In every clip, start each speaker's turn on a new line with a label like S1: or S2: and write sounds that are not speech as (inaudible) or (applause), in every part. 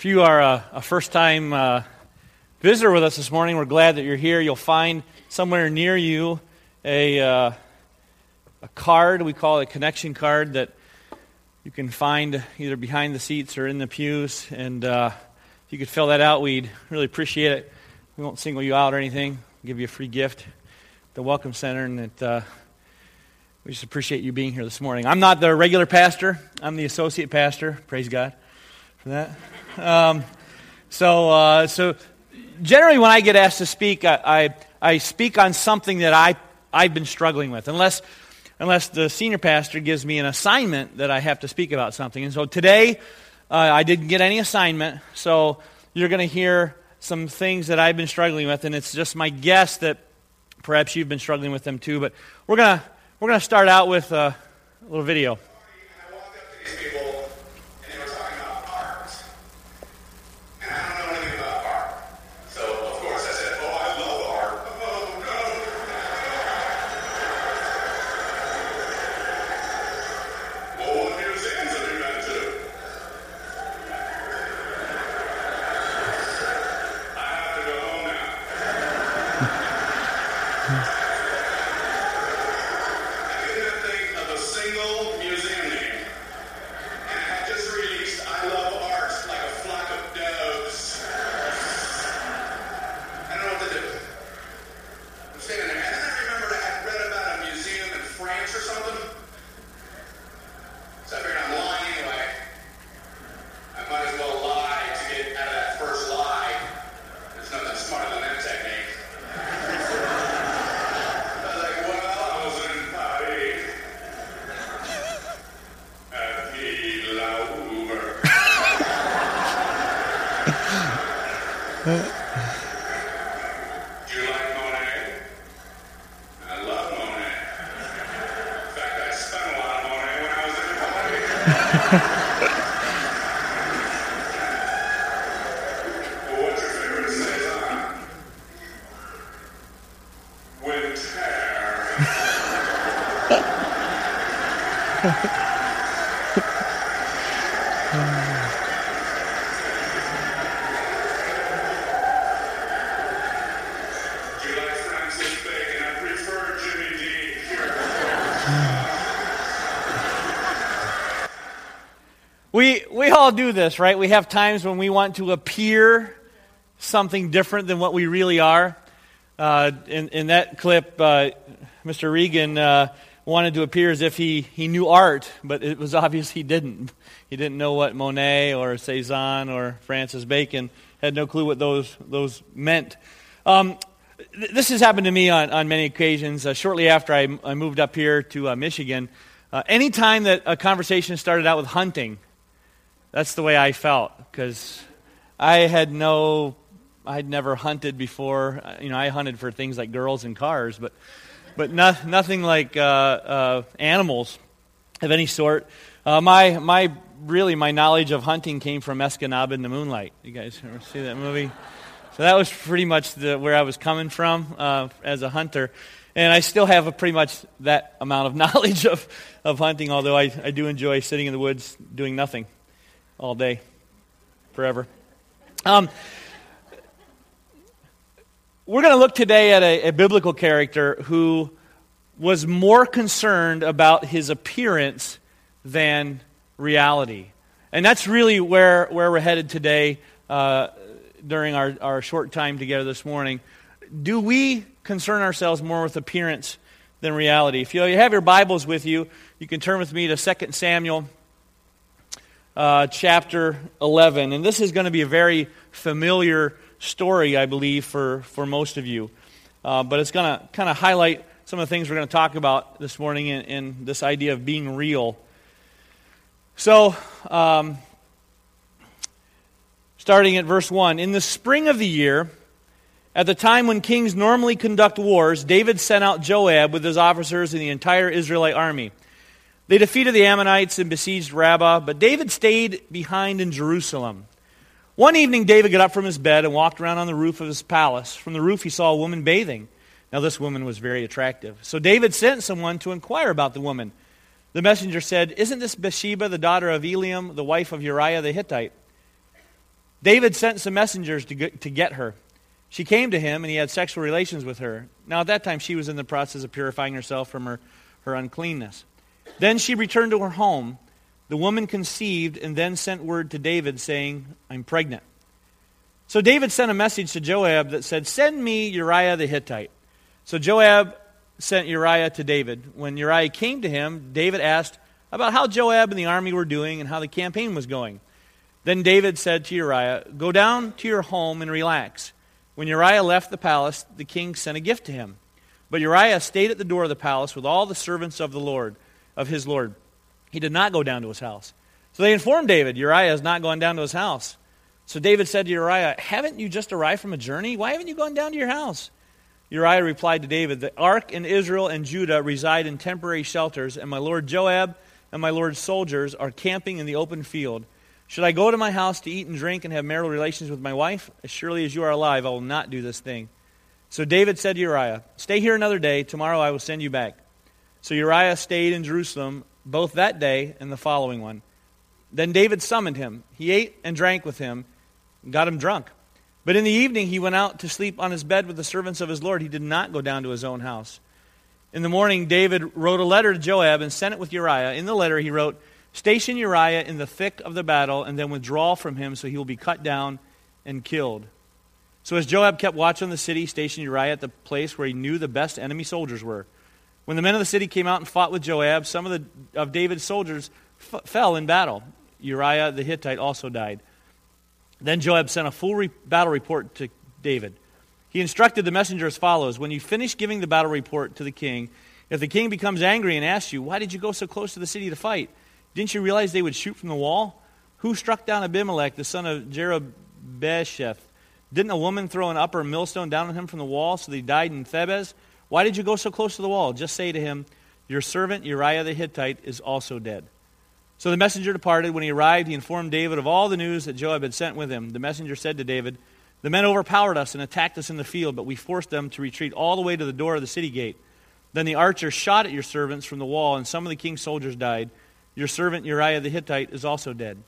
S1: If you are a, a first time uh, visitor with us this morning, we're glad that you're here. You'll find somewhere near you a, uh, a card, we call it a connection card, that you can find either behind the seats or in the pews. And uh, if you could fill that out, we'd really appreciate it. We won't single you out or anything, we'll give you a free gift at the Welcome Center, and that, uh, we just appreciate you being here this morning. I'm not the regular pastor, I'm the associate pastor. Praise God that. Um, so, uh, so generally, when I get asked to speak, I, I, I, speak on something that I, I've been struggling with, unless, unless the senior pastor gives me an assignment that I have to speak about something. And so today, uh, I didn't get any assignment, so you're going to hear some things that I've been struggling with, and it's just my guess that perhaps you've been struggling with them too. But we're going to we're to start out with a little video. All do this, right? We have times when we want to appear something different than what we really are. Uh, in, in that clip, uh, Mr. Regan uh, wanted to appear as if he, he knew art, but it was (laughs) obvious he didn't. He didn't know what Monet or Cezanne or Francis Bacon had no clue what those, those meant. Um, th- this has happened to me on, on many occasions. Uh, shortly after I, I, moved up here to uh, Michigan, uh, anytime that a conversation started out with hunting, that's the way I felt because I had no, I'd never hunted before. You know, I hunted for things like girls and cars, but, but no, nothing like uh, uh, animals of any sort. Uh, my, my, really, my knowledge of hunting came from Escanaba in the Moonlight. You guys ever see that movie? So that was pretty much the, where I was coming from uh, as a hunter. And I still have a pretty much that amount of (laughs) knowledge of, of hunting, although I, I do enjoy sitting in the woods doing nothing all day, forever. Um, we're going to look today at a, a, biblical character who was more concerned about his appearance than reality. And that's really where, where we're headed today uh, during our, our short time together this morning. Do we concern ourselves more with appearance than reality? If you have your Bibles with you, you can turn with me to 2 Samuel uh, chapter 11. And this is going to be a very familiar story, I believe, for, for most of you. Uh, but it's going to kind of highlight some of the things we're going to talk about this morning in, in this idea of being real. So, um, starting at verse 1 In the spring of the year, at the time when kings normally conduct wars, David sent out Joab with his officers and the entire Israelite army. They defeated the Ammonites and besieged Rabbah, but David stayed behind in Jerusalem. One evening, David got up from his bed and walked around on the roof of his palace. From the roof, he saw a woman bathing. Now, this woman was very attractive. So David sent someone to inquire about the woman. The messenger said, Isn't this Bathsheba, the daughter of Eliam, the wife of Uriah the Hittite? David sent some messengers to get, to get her. She came to him, and he had sexual relations with her. Now, at that time, she was in the process of purifying herself from her, her uncleanness. Then she returned to her home. The woman conceived and then sent word to David, saying, I'm pregnant. So David sent a message to Joab that said, Send me Uriah the Hittite. So Joab sent Uriah to David. When Uriah came to him, David asked about how Joab and the army were doing and how the campaign was going. Then David said to Uriah, Go down to your home and relax. When Uriah left the palace, the king sent a gift to him. But Uriah stayed at the door of the palace with all the servants of the Lord, of his Lord. He did not go down to his house. So they informed David, Uriah has not gone down to his house. So David said to Uriah, Haven't you just arrived from a journey? Why haven't you gone down to your house? Uriah replied to David, The ark and Israel and Judah reside in temporary shelters, and my lord Joab and my lord's soldiers are camping in the open field. Should I go to my house to eat and drink and have marital relations with my wife? As surely as you are alive, I will not do this thing. So David said to Uriah, Stay here another day. Tomorrow I will send you back. So Uriah stayed in Jerusalem both that day and the following one. Then David summoned him. He ate and drank with him, and got him drunk. But in the evening he went out to sleep on his bed with the servants of his Lord. He did not go down to his own house. In the morning, David wrote a letter to Joab and sent it with Uriah. In the letter, he wrote, Station Uriah in the thick of the battle, and then withdraw from him so he will be cut down and killed. So as Joab kept watch on the city, stationed Uriah at the place where he knew the best enemy soldiers were. When the men of the city came out and fought with Joab, some of, the, of David's soldiers f- fell in battle. Uriah the Hittite also died. Then Joab sent a full re- battle report to David. He instructed the messenger as follows When you finish giving the battle report to the king, if the king becomes angry and asks you, Why did you go so close to the city to fight? Didn't you realize they would shoot from the wall? Who struck down Abimelech, the son of Jerubbesheth? Didn't a woman throw an upper millstone down on him from the wall so that he died in Thebez? Why did you go so close to the wall? Just say to him, Your servant Uriah the Hittite is also dead. So the messenger departed. When he arrived, he informed David of all the news that Joab had sent with him. The messenger said to David, The men overpowered us and attacked us in the field, but we forced them to retreat all the way to the door of the city gate. Then the archers shot at your servants from the wall, and some of the king's soldiers died. Your servant Uriah the Hittite is also dead.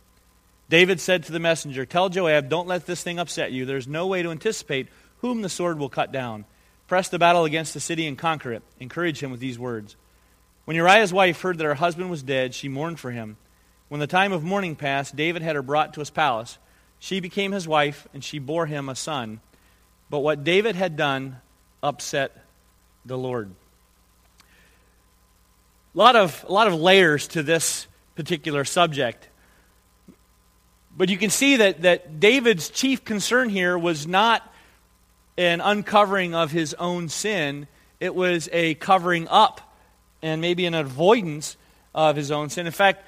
S1: David said to the messenger, Tell Joab, don't let this thing upset you. There's no way to anticipate whom the sword will cut down. Press the battle against the city and conquer it. Encourage him with these words. When Uriah's wife heard that her husband was dead, she mourned for him. When the time of mourning passed, David had her brought to his palace. She became his wife, and she bore him a son. But what David had done upset the Lord. A lot of, a lot of layers to this particular subject. But you can see that, that David's chief concern here was not an uncovering of his own sin, it was a covering up and maybe an avoidance of his own sin. In fact,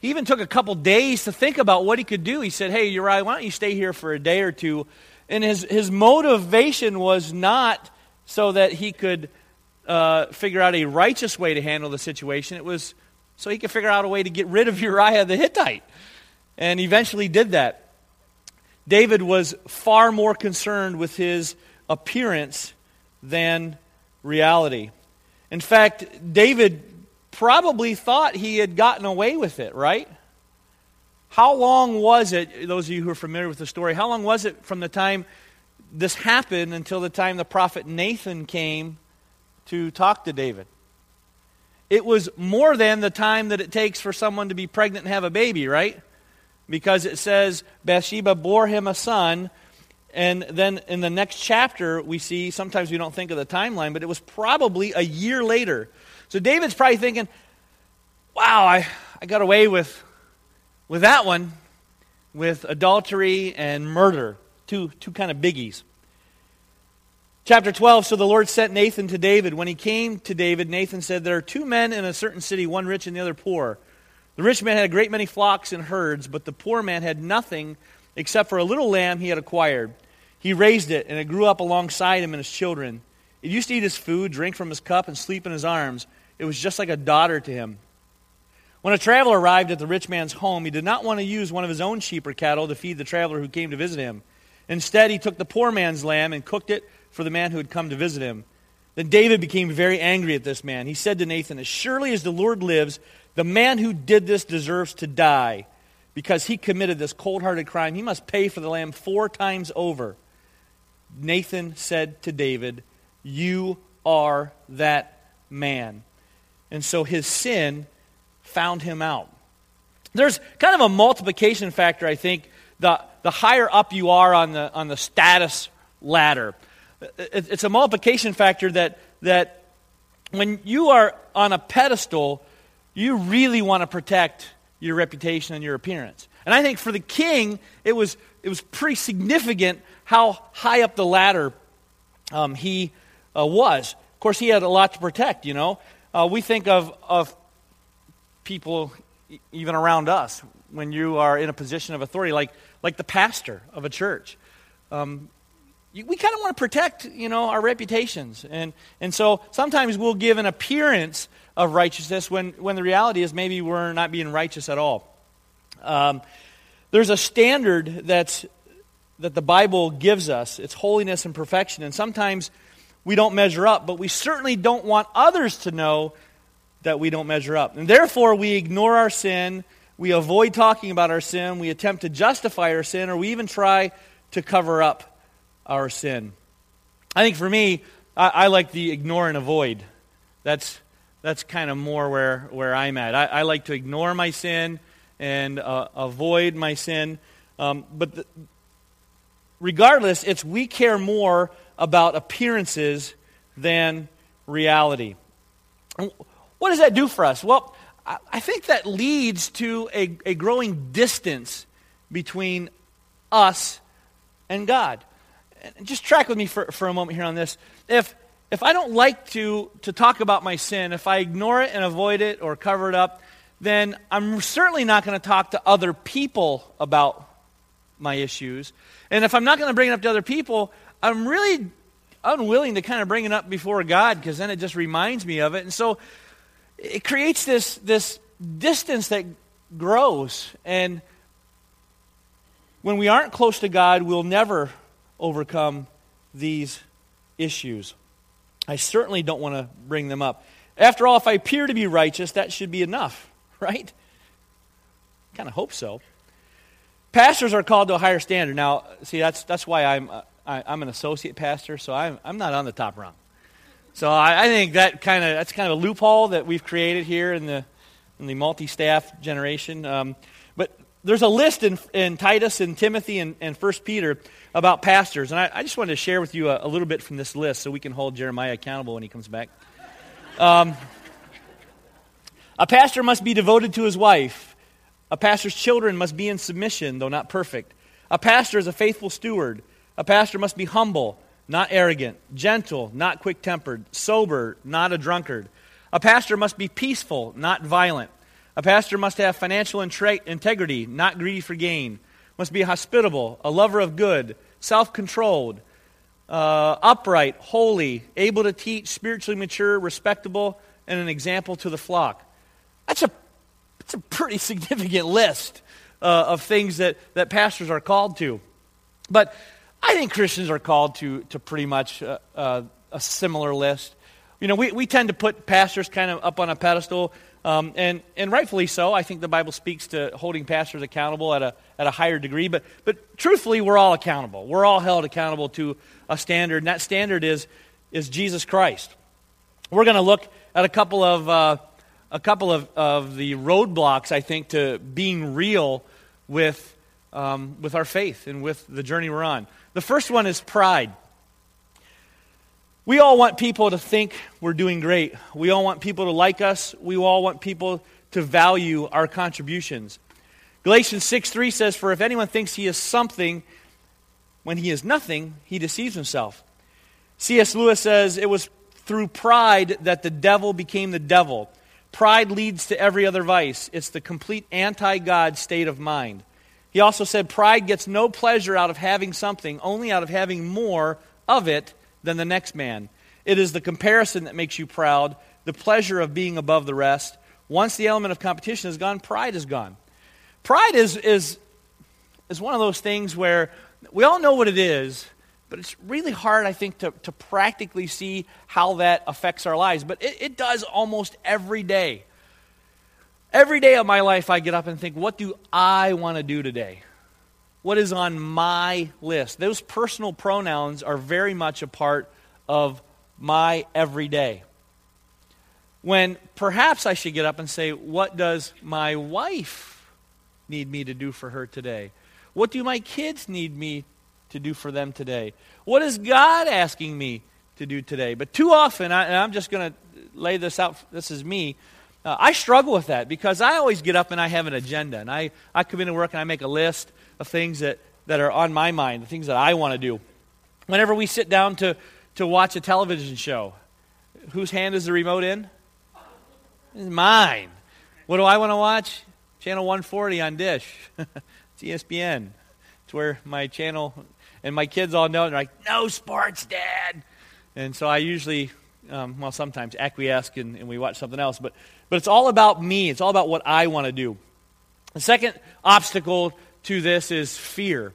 S1: he even took a couple days to think about what he could do. He said, Hey, Uriah, why don't you stay here for a day or two? And his, his motivation was not so that he could uh, figure out a righteous way to handle the situation. It was so he could figure out a way to get rid of (laughs) Uriah the Hittite. And eventually did that. David was far more concerned with his appearance than reality. In fact, David probably thought he had gotten away with it, right? How long was it, those of you who are familiar with the story, how long was it from the time this happened until the time the prophet Nathan came to talk to David. It was more than the time that it takes for someone to be pregnant and have a baby, right? Because it says Bathsheba bore him a son. And then in the next chapter, we see, sometimes we don't think of the timeline, but it was probably a year later. So David's probably thinking, wow, I, I got away with, with that one, with adultery and murder, two, two kind of biggies. Chapter 12 So the Lord sent Nathan to David. When he came to David, Nathan said, There are two men in a certain city, one rich and the other poor. The rich man had a great many flocks and herds, but the poor man had nothing except for a little lamb he had acquired. He raised it, and it grew up alongside him and his children. It used to eat his food, drink from his cup, and sleep in his arms. It was just like a daughter to him. When a traveler arrived at the rich man's home, he did not want to use one of his own sheep or cattle to feed the traveler who came to visit him. Instead, he took the poor man's lamb and cooked it for the man who had come to visit him. Then David became very angry at this man. He said to Nathan, As surely as the Lord lives, the man who did this deserves to die. Because he committed this cold hearted crime, he must pay for the lamb four times over. Nathan said to David, You are that man. And so his sin found him out. There's kind of a multiplication factor, I think, the, the higher up you are on the, on the status ladder. It, it's a multiplication factor that, that when you are on a pedestal, you really want to protect your reputation and your appearance. And I think for the king, it was, it was pretty significant how high up the ladder um, he uh, was. Of course, he had a lot to protect, you know. Uh, we think of, of people even around us when you are in a position of authority, like, like the pastor of a church. Um, we kind of want to protect, you know, our reputations. And, and so sometimes we'll give an appearance of righteousness when, when the reality is maybe we're not being righteous at all. Um, there's a standard that's, that the Bible gives us it's holiness and perfection. And sometimes we don't measure up, but we certainly don't want others to know that we don't measure up. And therefore, we ignore our sin, we avoid talking about our sin, we attempt to justify our sin, or we even try to cover up our sin. I think for me, I, I like the ignore and avoid. That's, that's kind of more where, where I'm at. I, I like to ignore my sin and uh, avoid my sin. Um, but the, regardless, it's we care more about appearances than reality. What does that do for us? Well, I think that leads to a, a growing distance between us and God. Just track with me for, for a moment here on this. If if I don't like to, to talk about my sin, if I ignore it and avoid it or cover it up, then I'm certainly not going to talk to other people about my issues. And if I'm not going to bring it up to other people, I'm really unwilling to kind of bring it up before God because then it just reminds me of it. And so it creates this, this distance that grows. And when we aren't close to God, we'll never overcome these issues. I certainly don't want to bring them up. After all, if I appear to be righteous, that should be enough, (laughs) right? Kind of hope so. Pastors are called to a higher standard. Now, see, that's, that's why I'm, uh, I, am an associate pastor, so I'm, I'm not on the top rung. So I, I think that kind of that's kind of a loophole that we've created here in the in the multi-staff generation. Um, there's a list in, in Titus and Timothy and, and 1 Peter about pastors. And I, I, just wanted to share with you a, a, little bit from this list so we can hold Jeremiah accountable when he comes back. Um, a pastor must be devoted to his wife. A pastor's children must be in submission, though not perfect. A pastor is a faithful steward. A pastor must be humble, not arrogant, gentle, not quick tempered, sober, not a drunkard. A pastor must be peaceful, not violent. A pastor must have financial integrity, not greedy for gain. Must be hospitable, a lover of good, self controlled, uh, upright, holy, able to teach, spiritually mature, respectable, and an example to the flock. That's a, that's a pretty (laughs) significant list uh, of things that, that pastors are called to. But I think Christians are called to, to pretty much uh, uh, a similar list. You know, we, we tend to put pastors kind of up on a pedestal, um, and, and rightfully so. I think the Bible speaks to holding pastors accountable at a, at a higher degree, but, but truthfully, we're all accountable. We're all held accountable to a standard, and that standard is, is Jesus Christ. We're going to look at a couple of, uh, a couple of, of the roadblocks, I think, to being real with, um, with our faith and with the journey we're on. The first one is pride. We all want people to think we're doing great. We all want people to like us. We all want people to value our contributions. Galatians 6 3 says, For if anyone thinks he is something when he is nothing, he deceives himself. C.S. Lewis says, It was through pride that the devil became the devil. Pride leads to every other vice, it's the complete anti God state of mind. He also said, Pride gets no pleasure out of having something, only out of having more of it than the next man. It is the comparison that makes you proud, the pleasure of being above the rest. Once the element of competition is gone, pride is gone. Pride is, is, is one of those things where we all know what it is, but it's really hard, I think, to, to practically see how that affects our lives. But it, it does almost every day. Every day of my life, I get up and think, what do I want to do today? What is on my list? Those personal pronouns are very much a part of my everyday. When perhaps I should get up and say, what does my wife need me to do for her today? What do my kids need me to do for them today? What is God asking me to do today? But too often, I, and I'm just going to lay this out, this is me. Uh, I struggle with that because I always get up and I have an agenda. And I, I come into work and I make a list of things that, that are on my mind, the things that I want to do. Whenever we sit down to, to watch a television show, whose hand is the remote in? It's mine. What do I want to watch? Channel 140 on Dish. (laughs) it's ESPN. It's where my channel, and my kids all know. They're like, no sports, Dad. And so I usually um, well, sometimes acquiesce and, and we watch something else. But, but it's all about me. It's all about what I want to do. The second obstacle to this is fear.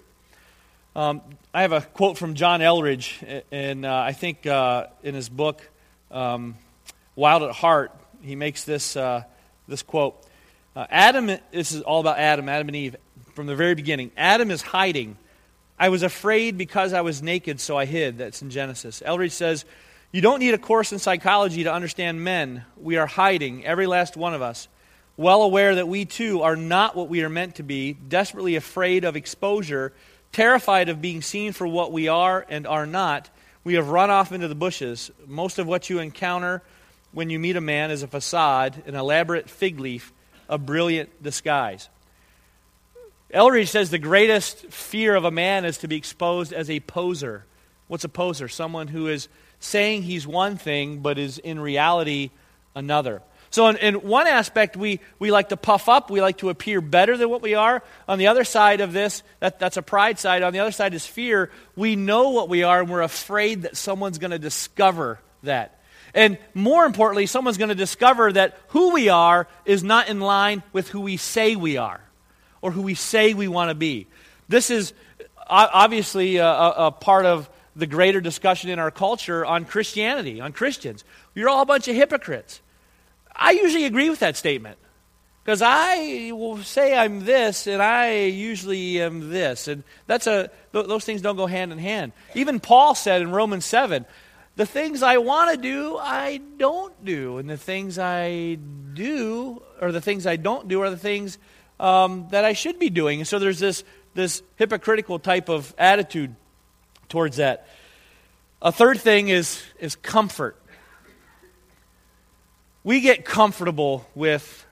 S1: Um, I have a quote from John Eldredge, and uh, I think uh, in his book, um, Wild at Heart, he makes this, uh, this quote. Uh, Adam, this is all about Adam, Adam and Eve, from the very beginning. Adam is hiding. I was afraid because I was naked, so I hid. That's in Genesis. Eldredge says, you don't need a course in psychology to understand men. We are hiding, every last one of us, well aware that we too are not what we are meant to be, desperately afraid of exposure, terrified of being seen for what we are and are not. We have run off into the bushes. Most of what you encounter when you meet a man is a facade, an elaborate fig leaf, a brilliant disguise. Eldredge says the greatest fear of a man is to be exposed as a poser. What's a poser? Someone who is saying he's one thing, but is in reality another. So, in, in, one aspect, we, we like to puff up. We like to appear better than what we are. On the other side of this, that, that's a pride side. On the other side is fear. We know what we are, and we're afraid that someone's going to discover that. And more importantly, someone's going to discover that who we are is not in line with who we say we are or who we say we want to be. This is obviously a, a part of the greater discussion in our culture on Christianity, on Christians. You're all a bunch of hypocrites. I usually agree with that statement because I will say I'm this and I usually am this. And that's a, th- those things don't go hand in hand. Even Paul said in Romans 7 the things I want to do, I don't do. And the things I do, or the things I don't do, are the things um, that I should be doing. And so there's this, this hypocritical type of attitude towards that. A third thing is, is comfort. We get comfortable with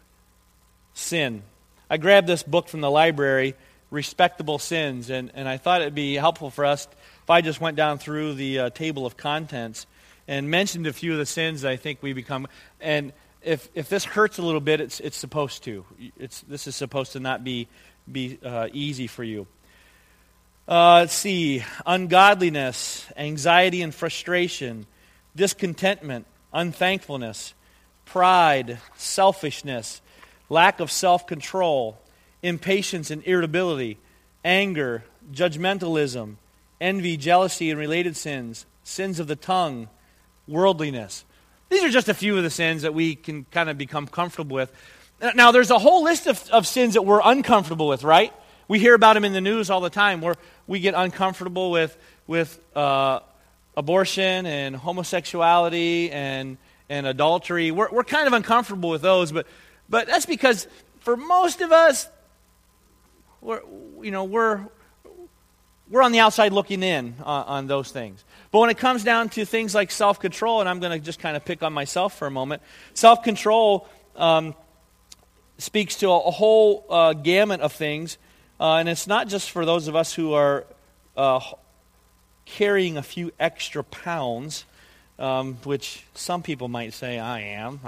S1: sin. I grabbed this book from the library, Respectable Sins, and, and I thought it'd be helpful for us if I just went down through the uh, table of contents and mentioned a few of the sins I think we become. And if, if this hurts a little bit, it's, it's supposed to. It's, this is supposed to not be, be uh, easy for you. Uh, let's see, ungodliness, anxiety and frustration, discontentment, unthankfulness, pride, selfishness, lack of self control, impatience and irritability, anger, judgmentalism, envy, jealousy, and related sins, sins of the tongue, worldliness. These are just a few of the sins that we can kind of become comfortable with. Now, there's a whole list of, of sins that we're uncomfortable with, right? We hear about them in the news all the time where we get uncomfortable with, with uh, abortion and homosexuality and, and adultery. We're, we're kind of uncomfortable with those, but, but that's because for most of us, we're, you know, we're, we're on the outside looking in on, on those things. But when it comes down to things like self control, and I'm going to just kind of pick on myself for a moment, self control um, speaks to a, a whole uh, gamut of things uh, and it's not just for those of us who are uh, carrying a few extra pounds, um, which some people might say I am.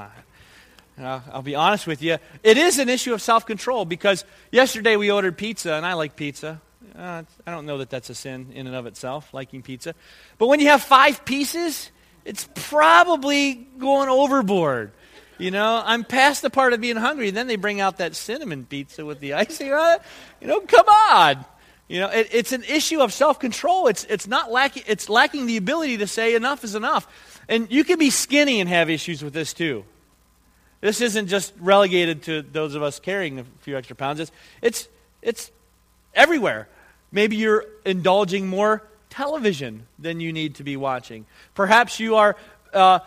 S1: Uh, I'll be honest with you. It is an issue of self control because yesterday we ordered pizza, and I like pizza. Uh, I don't know that that's a sin in and of itself, liking pizza. But when you have five pieces, it's probably going overboard. You know, I'm past the part of being hungry. Then they bring out that cinnamon pizza with the icing on it. You know, come on. You know, it, it's an issue of self control. It's, it's, not lacking, it's lacking the ability to say enough is enough. And you can be skinny and have issues with this too. This isn't just relegated to those of us carrying a few extra pounds. It's, it's, it's everywhere. Maybe you're indulging more television than you need to be watching. Perhaps you are uh,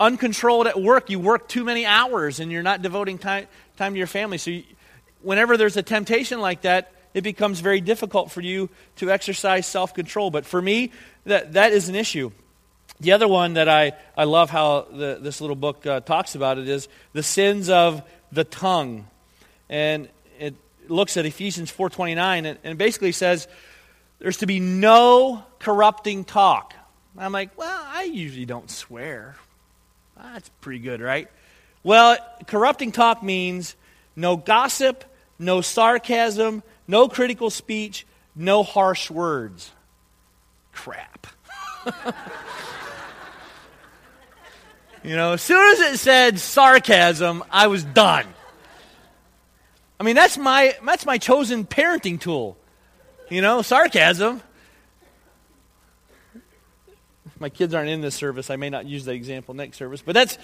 S1: uncontrolled at work. You work too many hours and you're not devoting time, time to your family. So, you, whenever there's a temptation like that, it becomes very difficult for you to exercise self control. But for me, that, that is an issue. The other one that I, I love how the, this little book uh, talks about it is the sins of the tongue. And it looks at Ephesians 4.29 and, and basically says there's to be no corrupting talk. I'm like, well, I usually don't swear. That's pretty good, right? Well, corrupting talk means no gossip, no sarcasm, no critical speech, no harsh words. Crap. (laughs) you know, as soon as it said sarcasm, I was done. I mean, that's my, that's my chosen parenting tool. You know, sarcasm. My kids aren't in this service. I may not use that example next service, but that's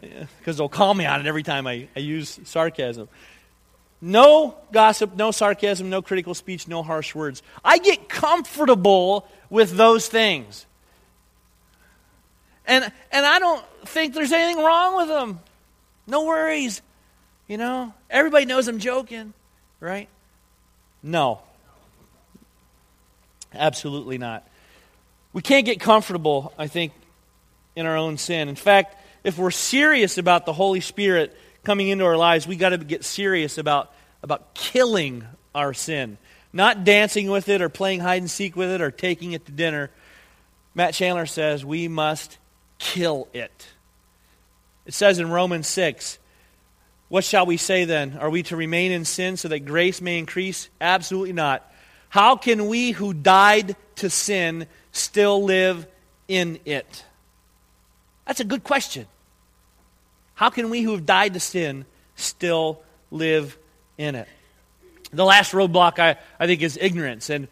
S1: because yeah, they'll call me on it every time I, I use sarcasm. No gossip, no sarcasm, no critical speech, no harsh words. I get comfortable with those things. And, and I don't think there's anything wrong with them. No worries. You know, everybody knows I'm joking, right? No. Absolutely not. We can't get comfortable, I think, in our own sin. In fact, if we're serious about the Holy Spirit coming into our lives, we got to get serious about, about killing our sin. Not dancing with it or playing hide and seek with it or taking it to dinner. Matt Chandler says we must kill it. It says in Romans 6, What shall we say then? Are we to remain in sin so that grace may increase? Absolutely not. How can we who died to sin still live in it? That's a good question. How can we who have died to sin still live in it? The last roadblock, I, I think, is ignorance. And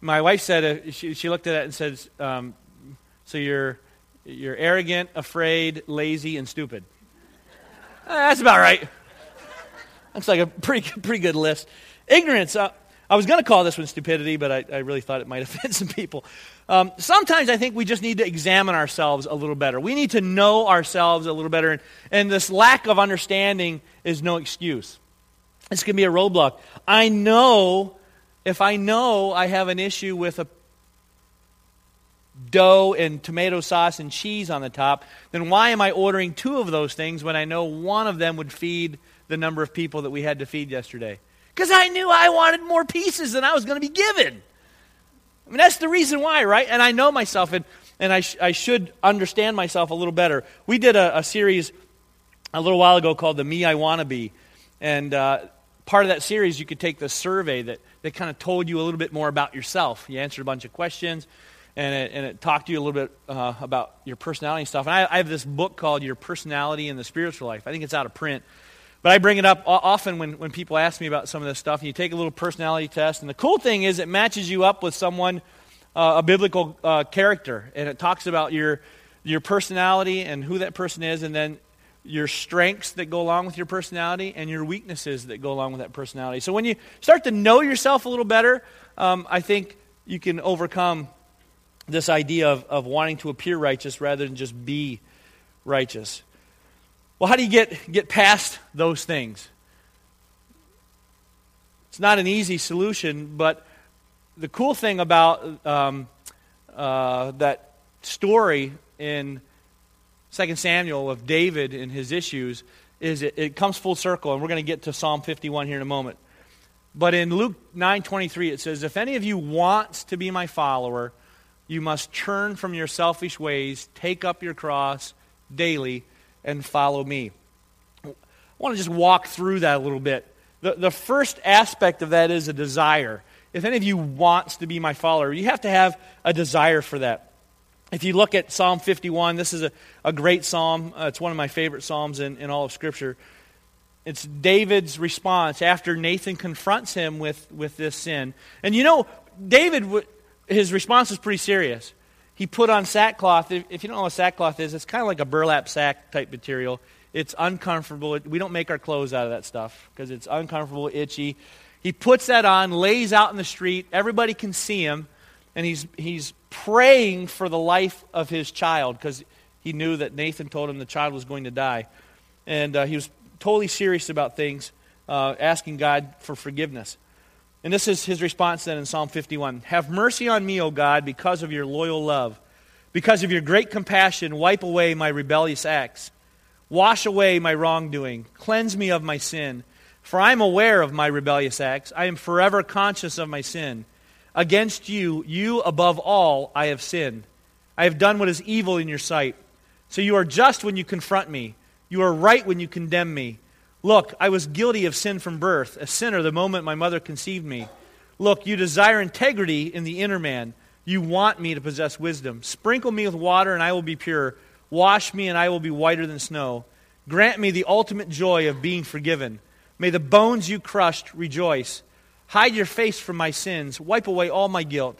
S1: my wife said, uh, she, she looked at it and said, um, So you're, you're arrogant, afraid, lazy, and stupid. Uh, that's about right. That's like a pretty, (laughs) pretty good list. Ignorance. Uh, I was going to call this one stupidity, but I, I, really thought it might (laughs) offend some people. Um, sometimes I think we just need to examine ourselves a little better. We need to know ourselves a little better, and, and this lack of understanding is no excuse. This can be a roadblock. I know, if I know I have an issue with a dough and tomato sauce and cheese on the top, then why am I ordering two of those things when I know one of them would feed the number of people that we had to feed yesterday? Because I knew I wanted more pieces than I was going to be given. I mean, that's the reason why, right? And I know myself, and, and I, sh- I should understand myself a little better. We did a, a, series a little while ago called The Me I Want to Be. And uh, part of that series, you could take the survey that, that kind of told you a little bit more about yourself. You answered a bunch of questions, and it, and it talked to you a little bit uh, about your personality and stuff. And I, I have this book called Your Personality in the Spiritual Life. I think it's out of print. But I bring it up often when, when people ask me about some of this stuff. And you take a little personality test. And the cool thing is, it matches you up with someone, uh, a biblical uh, character. And it talks about your, your personality and who that person is, and then your strengths that go along with your personality and your weaknesses that go along with that personality. So when you start to know yourself a little better, um, I think you can overcome this idea of, of wanting to appear righteous rather than just be righteous. Well, how do you get, get past those things? It's not an easy solution, but the cool thing about um, uh, that story in 2 Samuel of David and his issues is it, it comes full circle, and we're going to get to Psalm 51 here in a moment. But in Luke 9:23 it says, "If any of you wants to be my follower, you must turn from your selfish ways, take up your cross daily and follow me. I want to just walk through that a little bit. The, the first aspect of that is a desire. If any of you wants to be my follower, you have to have a desire for that. If you look at Psalm 51, this is a, a great psalm. Uh, it's one of my favorite psalms in, in all of Scripture. It's David's response after Nathan confronts him with, with this sin. And you know, David, his response is pretty serious he put on sackcloth. If you don't know what sackcloth is, it's kind of like a burlap sack type material. It's uncomfortable. We don't make our clothes out of that stuff because it's uncomfortable, itchy. He puts that on, lays out in the street. Everybody can see him. And he's, he's praying for the life of his child because he knew that Nathan told him the child was going to die. And uh, he was totally serious about things, uh, asking God for forgiveness. And this is his response then in Psalm 51 Have mercy on me, O God, because of your loyal love. Because of your great compassion, wipe away my rebellious acts. Wash away my wrongdoing. Cleanse me of my sin. For I am aware of my rebellious acts. I am forever conscious of my sin. Against you, you above all, I have sinned. I have done what is evil in your sight. So you are just when you confront me. You are right when you condemn me. Look, I was guilty of sin from birth, a sinner the moment my mother conceived me. Look, you desire integrity in the inner man. You want me to possess wisdom. Sprinkle me with water, and I will be pure. Wash me, and I will be whiter than snow. Grant me the ultimate joy of being forgiven. May the bones you crushed rejoice. Hide your face from my sins. Wipe away all my guilt.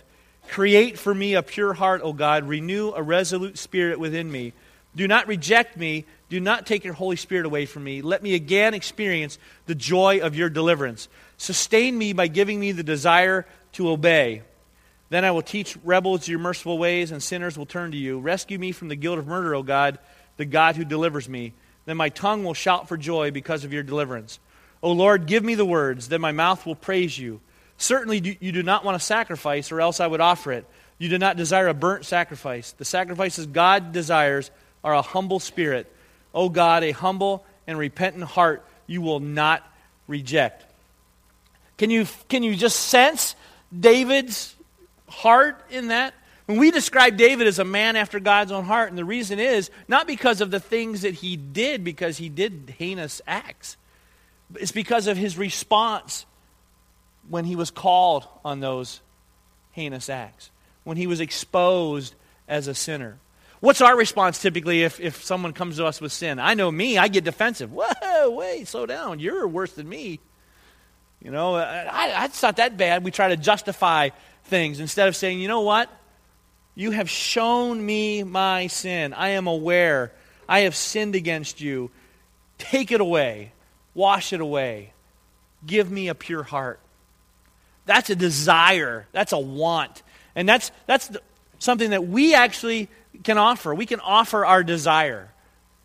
S1: Create for me a pure heart, O God. Renew a resolute spirit within me. Do not reject me. Do not take your Holy Spirit away from me. Let me again experience the joy of your deliverance. Sustain me by giving me the desire to obey. Then I will teach rebels your merciful ways, and sinners will turn to you. Rescue me from the guilt of murder, O God, the God who delivers me. Then my tongue will shout for joy because of your deliverance. O Lord, give me the words, then my mouth will praise you. Certainly you do not want a sacrifice, or else I would offer it. You do not desire a burnt sacrifice. The sacrifices God desires are a humble spirit. O God, a humble and repentant heart you will not reject. Can you, can you just sense David's heart in that? When we describe David as a man after God's own heart, and the reason is not because of the things that he did, because he did heinous acts. It's because of his response when he was called on those heinous acts, when he was exposed as a sinner. What's our response typically if, if someone comes to us with sin? I know me, I get defensive. Whoa, wait, slow down. You're worse than me. You know, I, it's not that bad. We try to justify things instead of saying, you know what? You have shown me my sin. I am aware. I have sinned against you. Take it away. Wash it away. Give me a pure heart. That's a desire. That's a want. And that's, that's something that we actually can offer. We can offer our desire.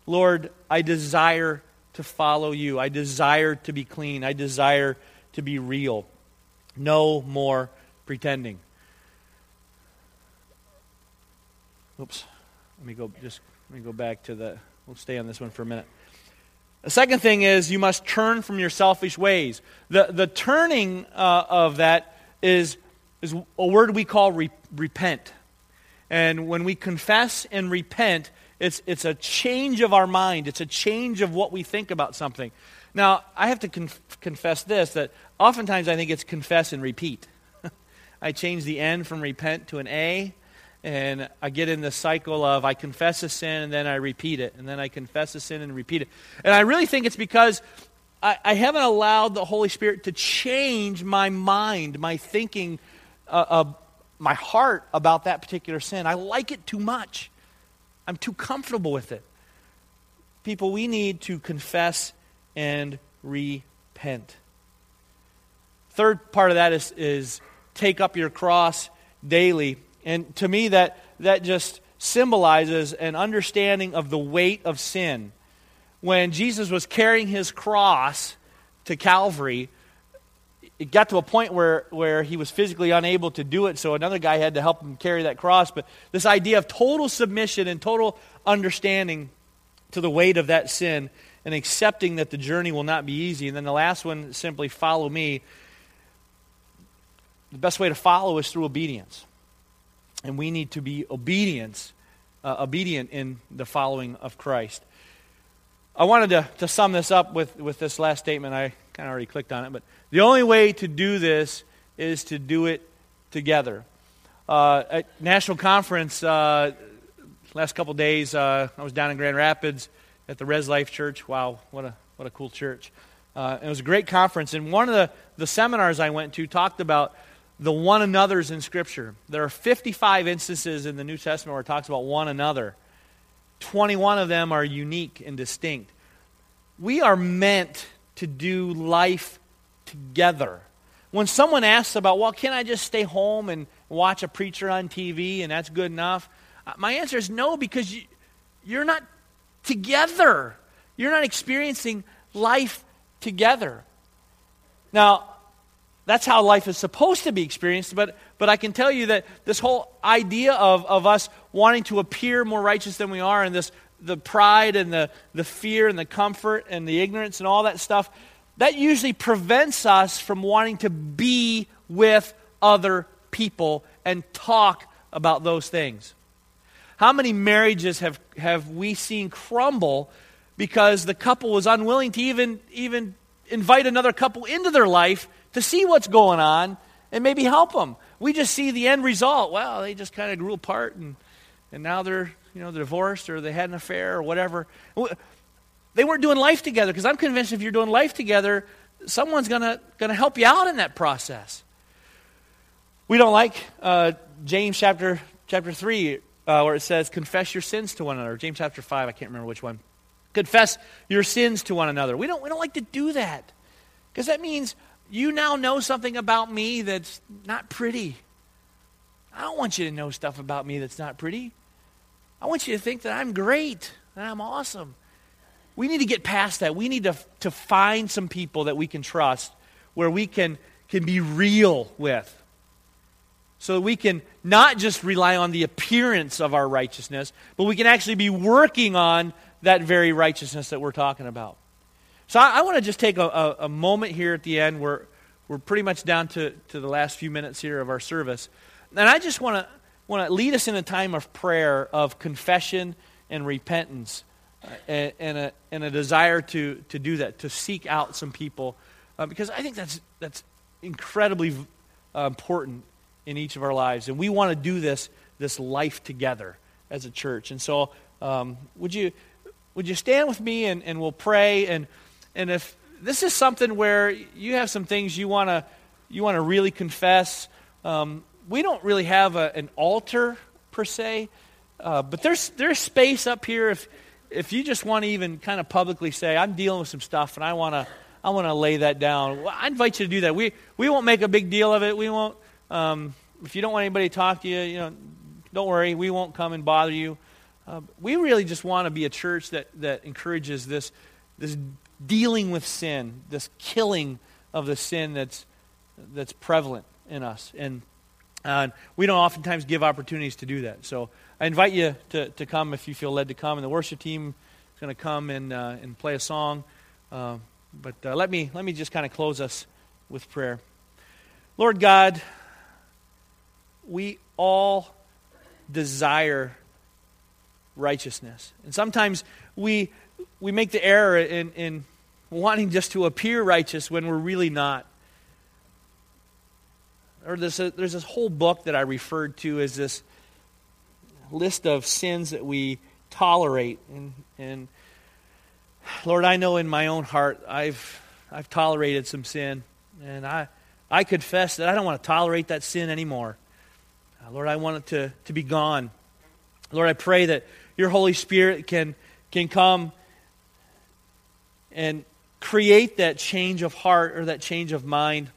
S1: Lord, I desire to follow you. I desire to be clean. I desire to be real. No more pretending. Oops. Let me go just let me go back to the we'll stay on this one for a minute. The second thing is you must turn from your selfish ways. The, the turning uh, of that is, is a word we call re- repent. And when we confess and repent, it's, it's a change of our mind, it's a change of what we think about something. Now, I have to conf- confess this that oftentimes I think it's confess and repeat. (laughs) I change the N from repent to an A, and I get in the cycle of I confess a sin and then I repeat it, and then I confess a sin and repeat it. And I really think it's because I, I haven't allowed the Holy Spirit to change my mind, my thinking, uh, uh, my heart about that particular sin. I like it too much. I'm too comfortable with it. People, we need to confess and repent. Third part of that is, is take up your cross daily. And to me, that, that just symbolizes an understanding of the weight of sin. When Jesus was carrying his cross to Calvary, it got to a point where, where he was physically unable to do it, so another guy had to help him carry that cross. But this idea of total submission and total understanding to the weight of that sin and accepting that the journey will not be easy. And then the last one, simply follow me. The best way to follow is through obedience and we need to be obedience, uh, obedient in the following of Christ. I wanted to, to sum this up with, with this last statement. I kind of already clicked on it, but the only way to do this is to do it together. Uh, at National Conference, uh, last couple days, uh, I was down in Grand Rapids at the Res Life Church. Wow, what a, what a cool church. Uh, it was a great conference, and one of the, the seminars I went to talked about the one another's in Scripture. There are 55 instances in the New Testament where it talks about one another. 21 of them are unique and distinct. we are meant to do life together. When someone asks about, well, can I just stay home and watch a preacher on TV and that's good enough? Uh, my answer is no, because you, you're not together. You're not experiencing life together. Now, that's how life is supposed to be experienced, but, but I can tell you that this whole idea of, of us wanting to appear more righteous than we are, and this the pride and the, the fear and the comfort and the ignorance and all that stuff, that usually prevents us from wanting to be with other people and talk about those things. How many marriages have, have we seen crumble because the couple was unwilling to even, even invite another couple into their life to see what's going on and maybe help them? We just see the end result. Well, they just kind of grew apart and, and now they're, you know, divorced or they had an affair or whatever. They weren't doing life together because I'm convinced if you're doing life together, someone's going to help you out in that process. We don't like uh, James chapter chapter three uh, where it says confess your sins to one another. James chapter five, I can't remember which one. Confess your sins to one another. We don't we don't like to do that because that means you now know something about me that's not pretty. I don't want you to know stuff about me that's not pretty. I want you to think that I'm great, that I'm awesome. We need to get past that. We need to, to find some people that we can trust where we can, can be real with. So that we can not just rely on the appearance of our righteousness, but we can actually be working on that very righteousness that we're talking about. So I, I want to just take a, a, a, moment here at the end. We're, we're pretty much down to, to the last few minutes here of our service. And I just want to want to lead us in a time of prayer, of confession and repentance, and, and, a, and a desire to, to do that, to seek out some people, uh, because I think that's, that's incredibly uh, important in each of our lives. And we want to do this, this life together as a church. And so, um, would, you, would you stand with me and, and we'll pray? And, and if this is something where you have some things you want to you want to really confess, um, we don't really have a, an altar per se, uh, but there's there's space up here if if you just want to even kind of publicly say I'm dealing with some stuff and I want to I want to lay that down. Well, I invite you to do that. We we won't make a big deal of it. We won't. Um, if you don't want anybody to talk to you, you know, don't worry. We won't come and bother you. Uh, we really just want to be a church that that encourages this this dealing with sin, this killing of the sin that's that's prevalent in us and uh, we don't oftentimes give opportunities to do that. So I invite you to, to come if you feel led to come. And the worship team is going to come and, uh, and play a song. Uh, but uh, let, me, let me just kind of close us with prayer. Lord God, we all desire righteousness. And sometimes we, we make the error in, in wanting just to appear righteous when we're really not or there's, there's this whole book that I referred to as this list of sins that we tolerate. And, and Lord, I know in my own heart I've, I've tolerated some sin. And I, I confess that I don't want to tolerate that sin anymore. Uh, Lord, I want it to, to be gone. Lord, I pray that your Holy Spirit can, can come and create that change of heart or that change of mind.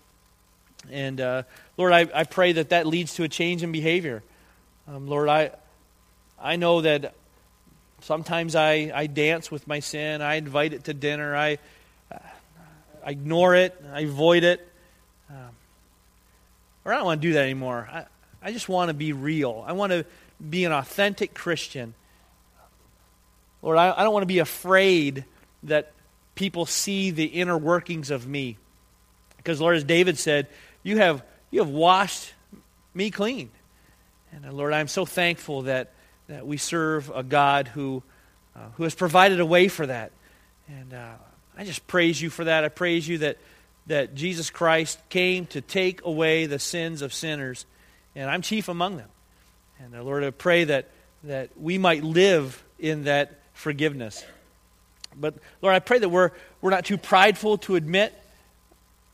S1: And uh, Lord, I, I pray that that leads to a change in behavior. Um, Lord, I, I know that sometimes I, I dance with my sin. I invite it to dinner. I, I ignore it. I avoid it. Um, or I don't want to do that anymore. I, I just want to be real. I want to be an authentic Christian. Lord, I, I don't want to be afraid that people see the inner workings of me. Because, Lord, as David said, you have you have washed me clean. And uh, Lord, I'm so thankful that, that we serve a God who, uh, who has provided a way for that. And uh, I just praise you for that. I praise you that, that Jesus Christ came to take away the sins of sinners, and I'm chief among them. And uh, Lord, I pray that, that we might live in that forgiveness. But Lord, I pray that we're, we're not too prideful to admit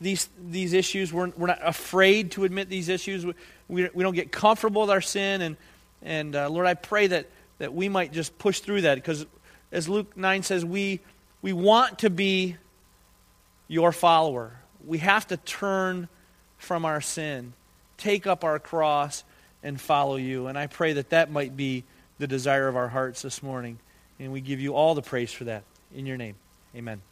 S1: these, these issues. We're, we're not afraid to admit these issues. We, we, we don't get comfortable with our sin. And, and uh, Lord, I pray that, that we might just push through that because, as Luke 9 says, we, we want to be your follower. We have to turn from our sin, take up our cross, and follow you. And I pray that that might be the desire of our hearts this morning. And we give you all the praise for that. In your name, amen.